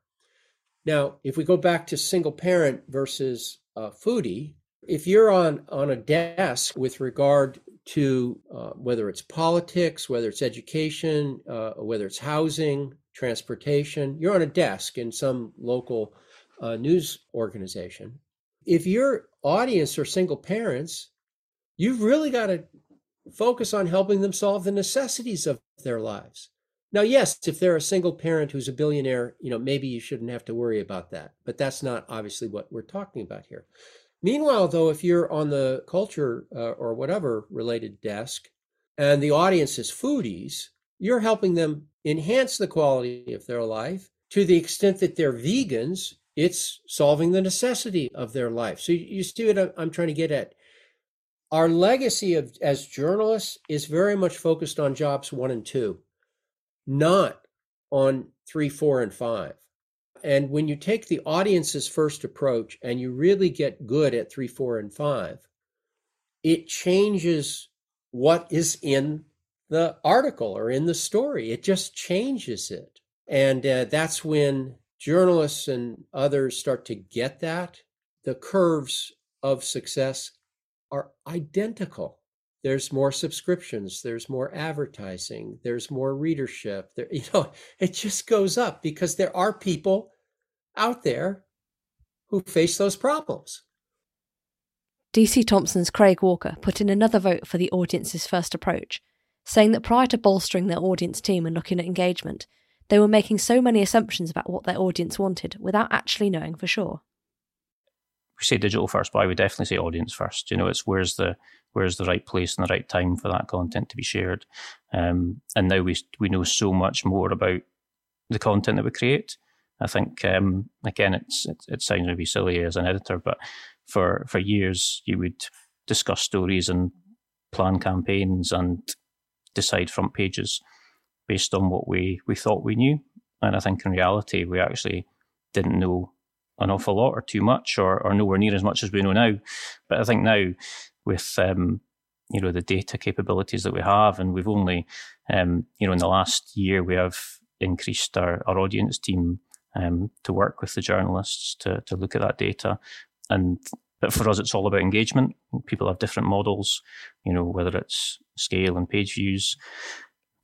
Now, if we go back to single parent versus uh, foodie, if you're on on a desk with regard to uh, whether it's politics, whether it's education, uh, whether it's housing, transportation, you're on a desk in some local uh, news organization. If your audience are single parents, you've really got to focus on helping them solve the necessities of their lives. Now, yes, if they're a single parent who's a billionaire, you know, maybe you shouldn't have to worry about that. But that's not obviously what we're talking about here. Meanwhile, though, if you're on the culture uh, or whatever related desk and the audience is foodies, you're helping them enhance the quality of their life to the extent that they're vegans. It's solving the necessity of their life. So you, see what I'm trying to get at. Our legacy of as journalists is very much focused on jobs one and two, not on three, four, and five. And when you take the audience's first approach and you really get good at three, four, and five, it changes what is in the article or in the story. It just changes it. And uh, that's when journalists and others start to get that. The curves of success are identical. there's more subscriptions, there's more advertising, there's more readership. There, you know, it just goes up because there are people out there who face those problems. DC Thomson's Craig Walker put in another vote for the audience's first approach, saying that prior to bolstering their audience team and looking at engagement, they were making so many assumptions about what their audience wanted without actually knowing for sure. We say digital first, but I would definitely say audience first. You know, it's where's the where's the right place and the right time for that content to be shared. Um, and now we we know so much more about the content that we create. I think um, again, it's it, it sounds maybe silly as an editor, but for for years you would discuss stories and plan campaigns and decide front pages based on what we we thought we knew. And I think in reality we actually didn't know an awful lot or too much or, or nowhere near as much as we know now. But I think now with um, you know the data capabilities that we have, and we've only um, you know in the last year we have increased our, our audience team um, to work with the journalists to to look at that data. And but for us, it's all about engagement. People have different models, you know, whether it's scale and page views.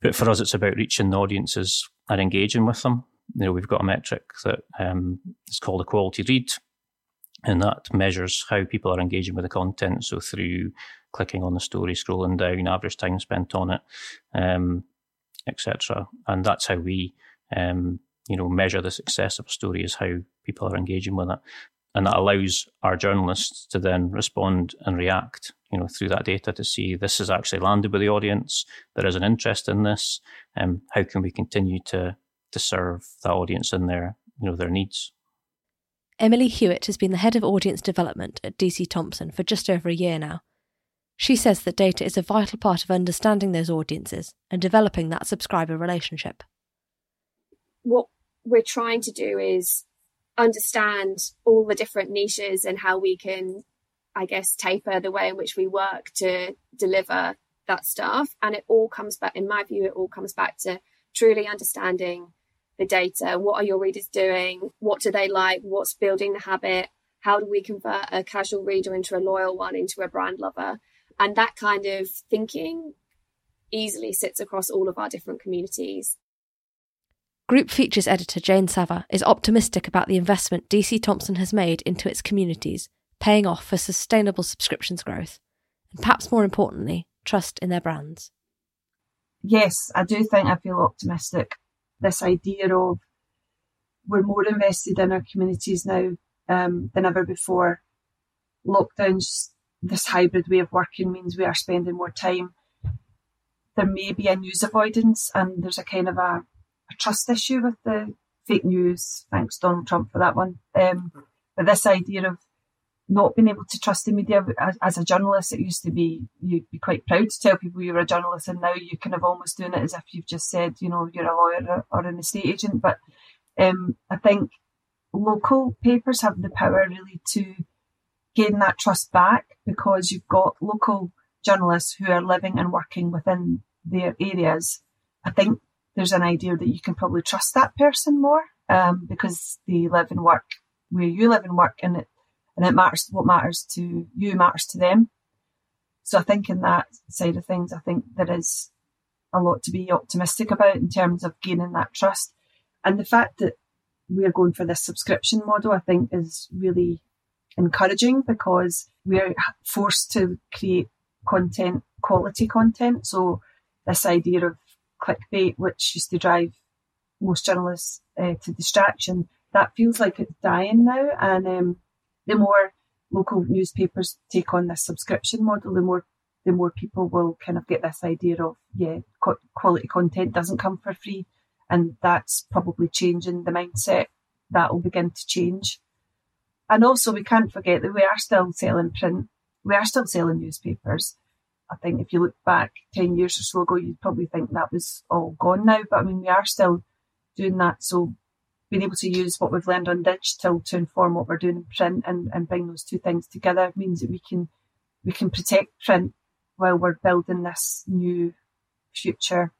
But for us, it's about reaching the audiences and engaging with them. You know, we've got a metric that um, is called a quality read, and that measures how people are engaging with the content. So through clicking on the story, scrolling down, average time spent on it, um, etc. And that's how we, um, you know, measure the success of a story is how people are engaging with it. And that allows our journalists to then respond and react you know through that data to see this has actually landed with the audience there is an interest in this and um, how can we continue to to serve that audience and their you know their needs? Emily Hewett has been the head of audience development at dc thomson for just over a year now. She says that data is a vital part of understanding those audiences and developing that subscriber relationship what we're trying to do is understand all the different niches and how we can, I guess, taper the way in which we work to deliver that stuff. And it all comes back, in my view, it all comes back to truly understanding the data. What are your readers doing? What do they like? What's building the habit? How do we convert a casual reader into a loyal one, into a brand lover? And that kind of thinking easily sits across all of our different communities. Group Features editor Jayne Savva is optimistic about the investment DC Thomson has made into its communities, paying off for sustainable subscriptions growth, and perhaps more importantly, trust in their brands. Yes, I do think I feel optimistic. This idea of we're more invested in our communities now um, than ever before. Lockdowns, this hybrid way of working means we are spending more time. There may be a news avoidance, and there's a kind of a a trust issue with the fake news. Thanks, Donald Trump, for that one. Um, but this idea of not being able to trust the media as, a journalist, it used to be you'd be quite proud to tell people you're a journalist, and now you're kind of almost doing it as if you've just said, you know, you're a lawyer or, or an estate agent. But um, I think local papers have the power really to gain that trust back because you've got local journalists who are living and working within their areas. I think there's an idea that you can probably trust that person more um, because they live and work where you live and work, and it and it matters. What matters to you matters to them. So I think in that side of things, I think there is a lot to be optimistic about in terms of gaining that trust, and the fact that we're going for this subscription model, I think, is really encouraging because we're forced to create content, quality content. So this idea of clickbait, which used to drive most journalists uh, to distraction, that feels like it's dying now. And um, the more local newspapers take on this subscription model, the more the more people will kind of get this idea of yeah, quality content doesn't come for free, and that's probably changing the mindset. That will begin to change. And also, we can't forget that we are still selling print. We are still selling newspapers. I think if you look back 10 years or so ago, you'd probably think that was all gone now. But I mean, we are still doing that. So being able to use what we've learned on digital to inform what we're doing in print and, and bring those two things together means that we can we can protect print while we're building this new future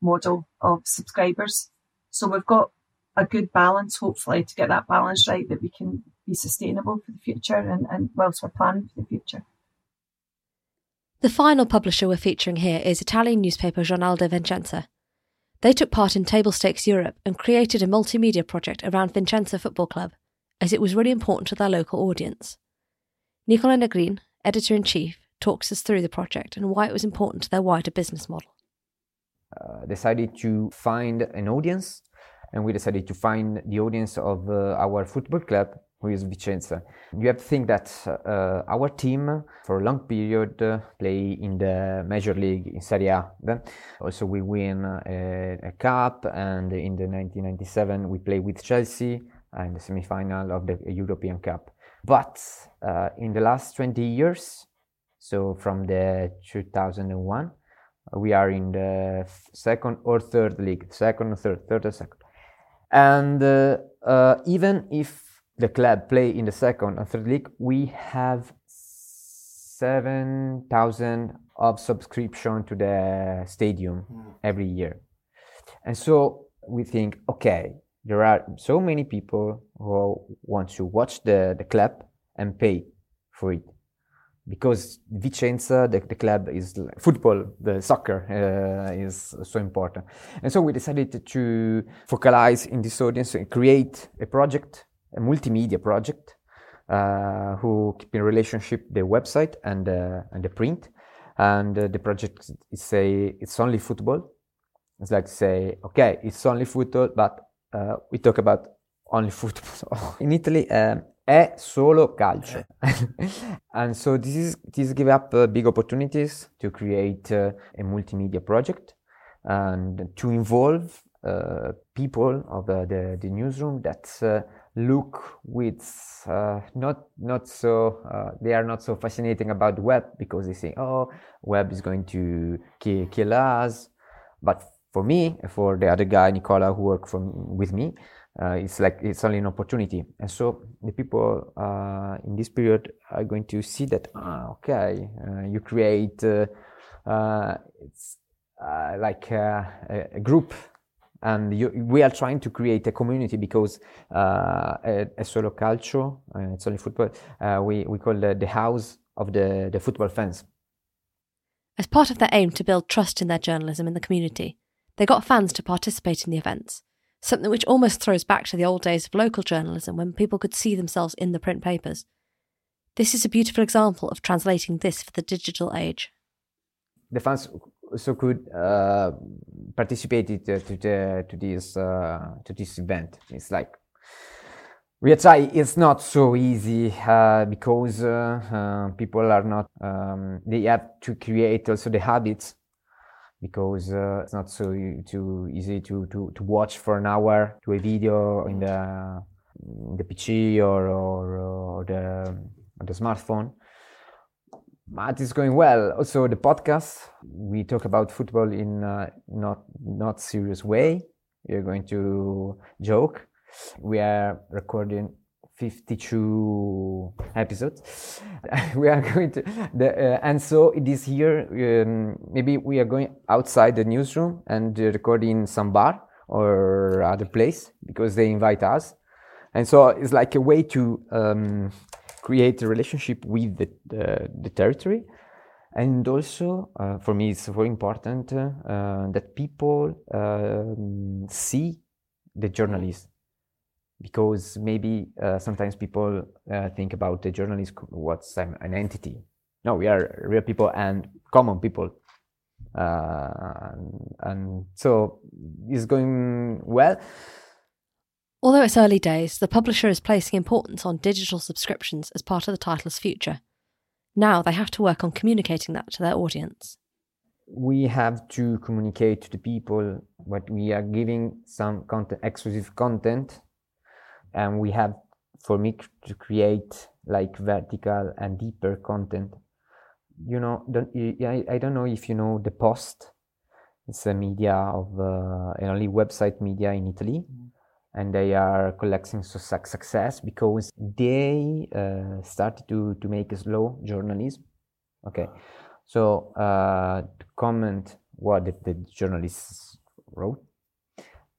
model of subscribers. So we've got a good balance, hopefully, to get that balance right that we can be sustainable for the future and, and whilst we're planning for the future. The final publisher we're featuring here is Italian newspaper Giornale di Vicenza. They took part in Table Stakes Europe and created a multimedia project around Vicenza Football Club, as it was really important to their local audience. Nicola Negrin, editor in chief, talks us through the project and why it was important to their wider business model. Uh, decided to find an audience, and we decided to find the audience of uh, our football club, who is Vicenza. You have to think that uh, our team, for a long period, uh, play in the major league in Serie A. Then also we win a, a cup, and in the 1997 we play with Chelsea in the semi-final of the European Cup. But uh, in the last 20 years, so from the 2001, we are in the second or third league, second or third, third or second. And uh, uh, even if the club play in the second and third league, we have 7,000 of subscription to the stadium mm. every year. And so we think, okay, there are so many people who want to watch the, the club and pay for it because Vicenza, the, the club is football, the soccer uh, is so important. And so we decided to focalize in this audience and create a project, a multimedia project, uh, who keep in relationship the website and, uh, and the print. And uh, the project is say it's only football. It's like say, okay, it's only football, but uh, we talk about only football. in Italy, um, è solo calcio. and so this is this give up uh, big opportunities to create uh, a multimedia project and to involve uh, people of the, the newsroom that look with uh, not not so they are not so fascinating about web because they say oh web is going to kill, kill us. But for me for the other guy Nicola who worked from with me uh, it's like it's only an opportunity. And so the people uh, in this period are going to see that ah, okay uh, you create uh, uh, it's uh, like a, a, group and you, we are trying to create a community because uh, a, a, solo calcio uh, it's only football uh, we, we call the, the house of the, the football fans as part of their aim to build trust in their journalism in the community they got fans to participate in the events something which almost throws back to the old days of local journalism when people could see themselves in the print papers. This is a beautiful example of translating this for the digital age. The fans also could uh, participate to, to, to this uh, to this event. It's like try. It's not so easy uh, because uh, uh, people are not. Um, they have to create also the habits because uh, it's not so too easy to, to, to watch for an hour to a video in the in the PC or or, or the or the smartphone. But it's going well. Also, the podcast we talk about football in uh, not not serious way. We're going to joke. We are recording 52 episodes we are going to the, uh, and so this year um, maybe we are going outside the newsroom and uh, record some bar or other place because they invite us and so it's like a way to um, create a relationship with the, the, the territory. And also uh, for me it's very important uh, that people um, see the journalists because maybe uh, sometimes people uh, think about the journalist what's an, an, entity. No we are real people and common people. Uh, and so it's going well although it's early days the publisher is placing importance on digital subscriptions as part of the title's future. Now they have to work on communicating that to their audience. We have to communicate to the people what we are giving some content exclusive content. And we have for me to create like vertical and deeper content. You know don't, I, I don't know if you know the post. It's a media of uh, an only website media in italy. Mm-hmm. And they are collecting success because they uh, started to, to make a slow journalism okay so uh, to comment what the, the journalists wrote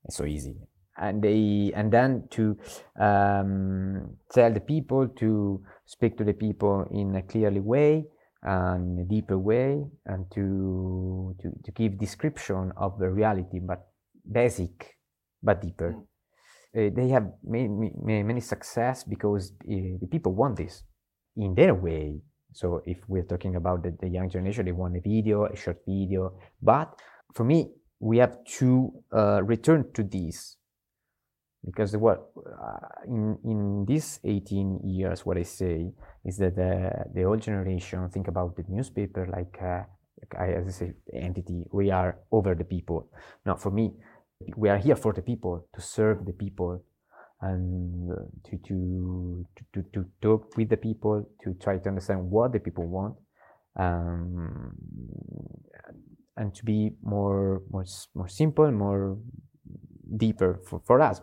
it's so easy and they and then to um, tell the people to speak to the people in a clearly way and a deeper way and to, to, to give description of the reality, but basic, but deeper. Mm. Uh, they have many, many, success because uh, the people want this in their way. So if we're talking about the, the young generation, they want a video, a short video. But for me, we have to uh, return to this because what uh, in in these 18 years, what I say is that the the old generation think about the newspaper like, uh, like as I say, entity. We are over the people. Now, for me, we are here for the people to serve the people and to, to, to, to talk with the people, to try to understand what the people want, um, and to be more, more, more simple, more deeper for, for us.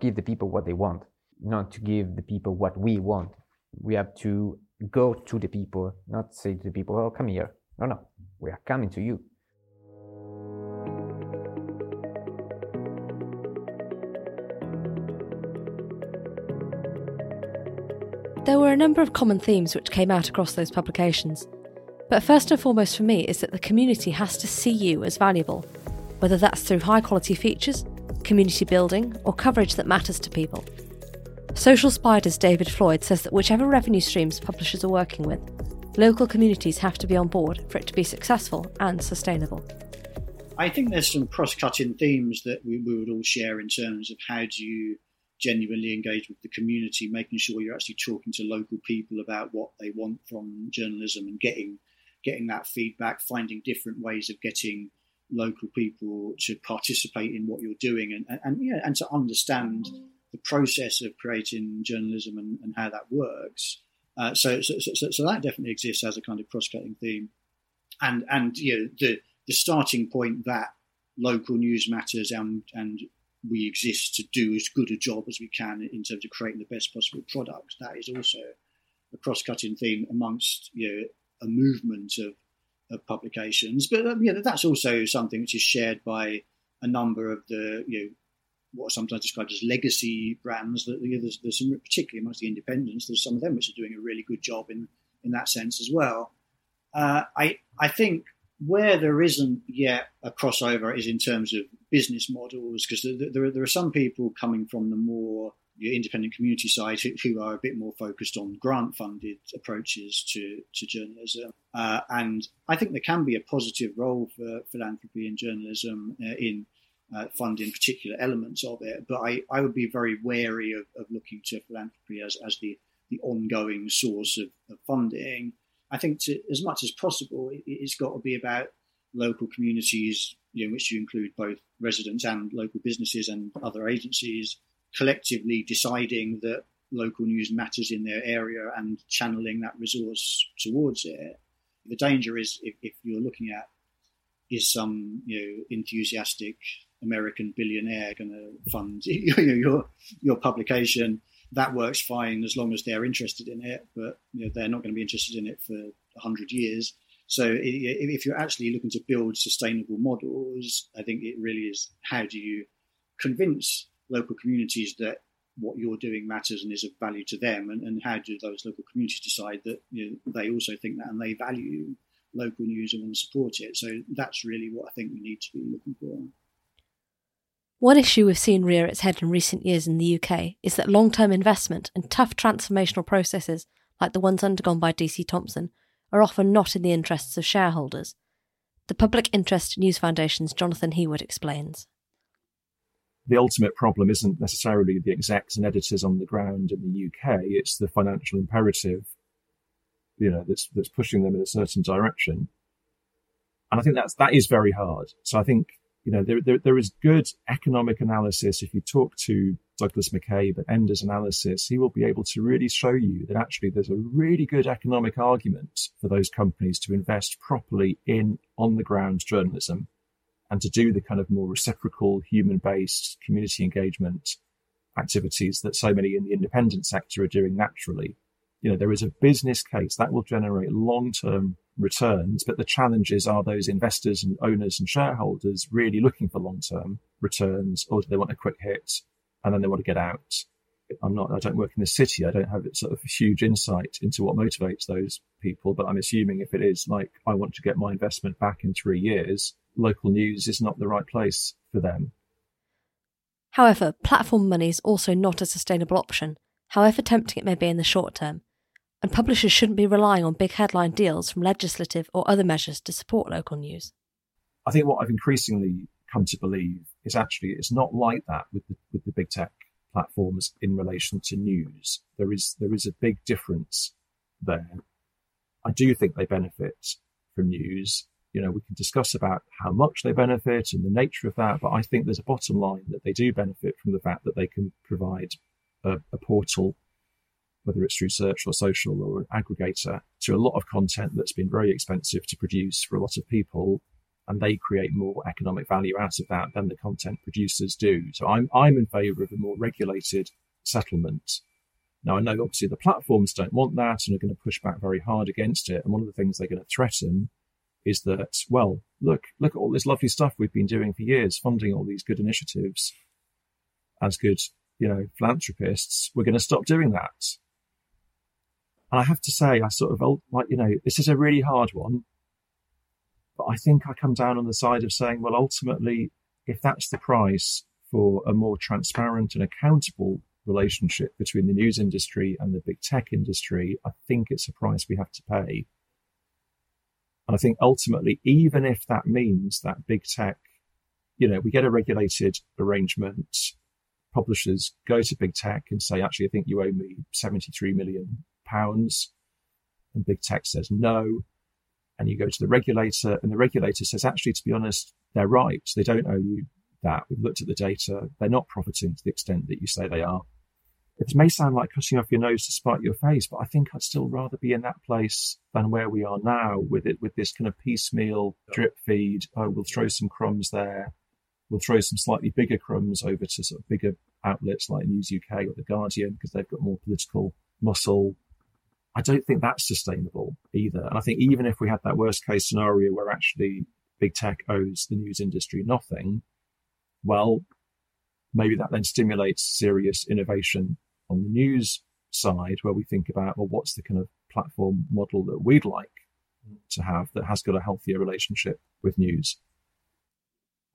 Give the people what they want, not to give the people what we want. We have to go to the people, not say to the people, oh, come here. No, no, we are coming to you. There were a number of common themes which came out across those publications. But first and foremost for me is that the community has to see you as valuable, whether that's through high quality features, community building, or coverage that matters to people. Social Spider's David Floyd says that whichever revenue streams publishers are working with, local communities have to be on board for it to be successful and sustainable. I think there's some cross cutting themes that we, we would all share in terms of how do you genuinely engage with the community, making sure you're actually talking to local people about what they want from journalism and getting getting that feedback, finding different ways of getting local people to participate in what you're doing and, and, and yeah, and to understand the process of creating journalism and, and how that works. Uh, so, so, so, so, that definitely exists as a kind of cross-cutting theme, and and you know the the starting point that local news matters and and we exist to do as good a job as we can in terms of creating the best possible product. That is also a cross-cutting theme amongst you know, a movement of, of publications. But um, yeah, that's also something which is shared by a number of the you know what are sometimes described as legacy brands. That you know, there's, there's some, particularly amongst the independents, there's some of them which are doing a really good job in in that sense as well. Uh, I I think where there isn't yet a crossover is in terms of business models, because there, there, there, are some people coming from the more independent community side who, are a bit more focused on grant funded approaches to, to journalism. Uh, and I think there can be a positive role for philanthropy in journalism uh, in uh, funding particular elements of it. But I, I would be very wary of, of looking to philanthropy as, as the, the ongoing source of, of funding. I think to, as much as possible, it, has got to be about local communities, you know, which you include both residents and local businesses and other agencies, collectively deciding that local news matters in their area and channeling that resource towards it. The danger is if, if you're looking at is some you know enthusiastic American billionaire going to fund your your publication that works fine as long as they're interested in it, but you know, they're not going to be interested in it for 100 years. So if you're actually looking to build sustainable models, I think it really is how do you convince local communities that what you're doing matters and is of value to them, and, and how do those local communities decide that you know, they also think that and they value local news and want to support it. So that's really what I think we need to be looking for. One issue we've seen rear its head in recent years in the UK is that long term investment and tough transformational processes, like the ones undergone by DC Thomson, are often not in the interests of shareholders. The Public Interest News Foundation's Jonathan Heawood explains. The ultimate problem isn't necessarily the execs and editors on the ground in the UK, it's the financial imperative you know that's that's pushing them in a certain direction and i think that's that is very hard so i think you know, there, there, there is good economic analysis. If you talk to Douglas McCabe at Enders Analysis, he will be able to really show you that actually there's a really good economic argument for those companies to invest properly in on the ground journalism and to do the kind of more reciprocal, human based community engagement activities that so many in the independent sector are doing naturally. You know, there is a business case that will generate long term returns. But the challenges are those investors and owners and shareholders really looking for long term returns, or do they want a quick hit and then they want to get out? I'm not, I don't work in the city. I don't have sort of huge insight into what motivates those people, but I'm assuming if it is like, I want to get my investment back in three years, local news is not the right place for them. However, platform money is also not a sustainable option, however tempting it may be in the short term, and publishers shouldn't be relying on big headline deals from legislative or other measures to support local news. I think what I've increasingly come to believe is actually it's not like that with the, with the big tech platforms in relation to news. There is there is a big difference there. I do think they benefit from news. You know, we can discuss about how much they benefit and the nature of that, but I think there's a bottom line that they do benefit from the fact that they can provide a, a portal, whether it's through search or social or an aggregator, to a lot of content that's been very expensive to produce for a lot of people and they create more economic value out of that than the content producers do. So I'm I'm in favour of a more regulated settlement. Now I know obviously the platforms don't want that and are going to push back very hard against it. And one of the things they're going to threaten is that, well, look, look at all this lovely stuff we've been doing for years, funding all these good initiatives as good, you know, philanthropists. We're going to stop doing that. And I have to say, I sort of like, you know, this is a really hard one but I think I come down on the side of saying, well, ultimately, if that's the price for a more transparent and accountable relationship between the news industry and the big tech industry, I think it's a price we have to pay. And I think ultimately, even if that means that big tech, you know, we get a regulated arrangement, publishers go to big tech and say, actually, I think you owe me 73 million pounds. And big tech says no and you go to the regulator and the regulator says, actually, to be honest, they're right. They don't owe you that. We've looked at the data. They're not profiting to the extent that you say they are. It may sound like cutting off your nose to spite your face, but I think I'd still rather be in that place than where we are now with it, with this kind of piecemeal drip feed. Oh, we'll throw some crumbs there. We'll throw some slightly bigger crumbs over to sort of bigger outlets like News UK or The Guardian because they've got more political muscle I don't think that's sustainable either. And I think even if we had that worst case scenario where actually big tech owes the news industry nothing, well, maybe that then stimulates serious innovation on the news side where we think about, well, what's the kind of platform model that we'd like to have that has got a healthier relationship with news?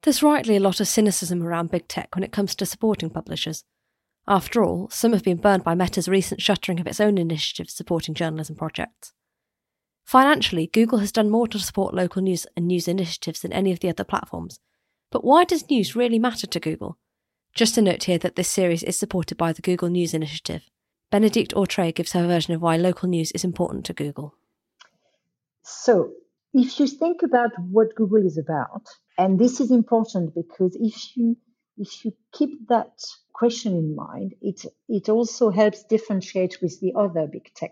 There's rightly a lot of cynicism around big tech when it comes to supporting publishers. After all, some have been burned by Meta's recent shuttering of its own initiatives supporting journalism projects. Financially, Google has done more to support local news and news initiatives than any of the other platforms. But why does news really matter to Google? Just a note here that this series is supported by the Google News Initiative. Benedicte Autret gives her version of why local news is important to Google. So, if you think about what Google is about, and this is important because if you if you keep that question in mind, it, it also helps differentiate with the other big tech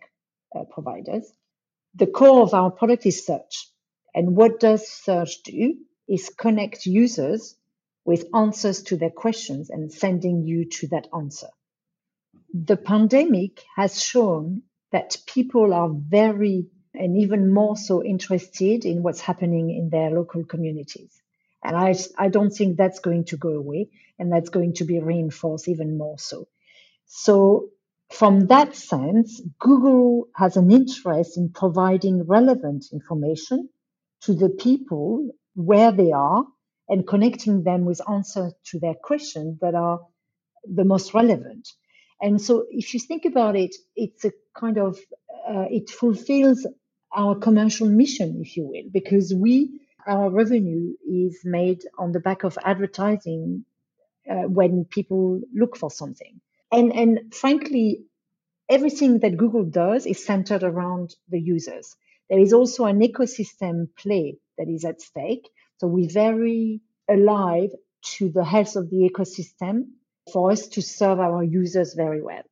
uh, providers. The core of our product is search. And what does search do is connect users with answers to their questions and sending you to that answer. The pandemic has shown that people are very and even more so interested in what's happening in their local communities. And I, I don't think that's going to go away and that's going to be reinforced even more so. So from that sense, Google has an interest in providing relevant information to the people where they are and connecting them with answers to their questions that are the most relevant. And so if you think about it, it's a kind of, uh, it fulfills our commercial mission, if you will, because we our revenue is made on the back of advertising uh, when people look for something. And, and frankly, everything that Google does is centered around the users. There is also an ecosystem play that is at stake. So we're very alive to the health of the ecosystem for us to serve our users very well.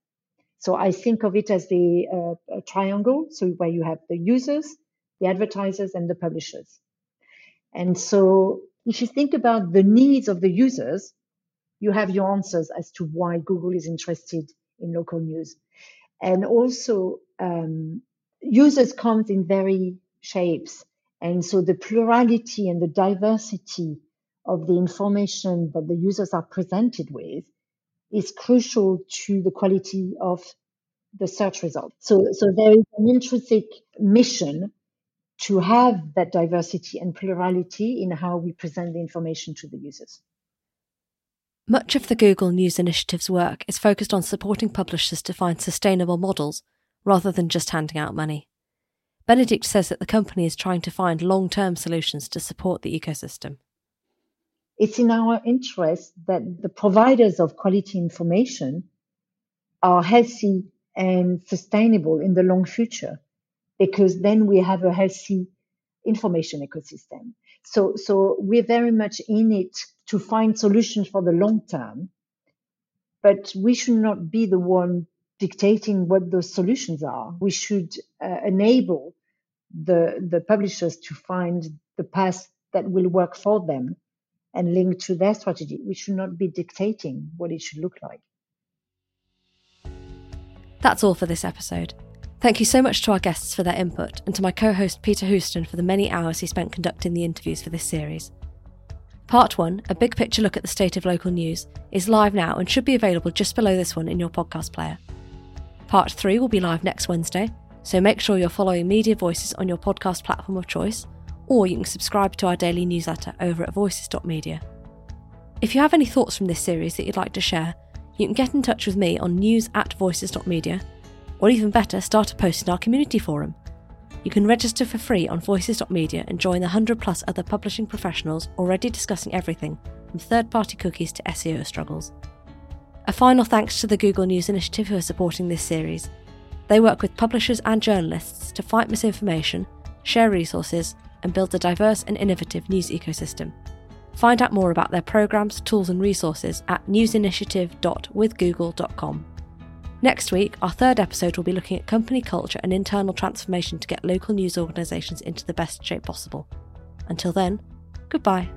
So I think of it as the uh, triangle. So where you have the users, the advertisers, and the publishers. And so if you think about the needs of the users, you have your answers as to why Google is interested in local news. And also, um, users come in very shapes. And so the plurality and the diversity of the information that the users are presented with is crucial to the quality of the search results. So, so there is an intrinsic mission to have that diversity and plurality in how we present the information to the users. Much of the Google News Initiative's work is focused on supporting publishers to find sustainable models rather than just handing out money. Benedicte says that the company is trying to find long term solutions to support the ecosystem. It's in our interest that the providers of quality information are healthy and sustainable in the long future, because then we have a healthy information ecosystem. So, so we're very much in it to find solutions for the long term, but we should not be the one dictating what those solutions are. We should uh, enable the the publishers to find the path that will work for them and link to their strategy. We should not be dictating what it should look like. That's all for this episode. Thank you so much to our guests for their input and to my co host Peter Houston for the many hours he spent conducting the interviews for this series. Part 1, a big picture look at the state of local news, is live now and should be available just below this one in your podcast player. Part 3 will be live next Wednesday, so make sure you're following Media Voices on your podcast platform of choice, or you can subscribe to our daily newsletter over at voices.media. If you have any thoughts from this series that you'd like to share, you can get in touch with me on news at voices.media, or even better, start a post in our community forum. You can register for free on voices.media and join the 100 plus other publishing professionals already discussing everything from third party cookies to SEO struggles. A final thanks to the Google News Initiative who are supporting this series. They work with publishers and journalists to fight misinformation, share resources, and build a diverse and innovative news ecosystem. Find out more about their programs, tools, and resources at newsinitiative.withgoogle.com. Next week, our third episode will be looking at company culture and internal transformation to get local news organisations into the best shape possible. Until then, goodbye.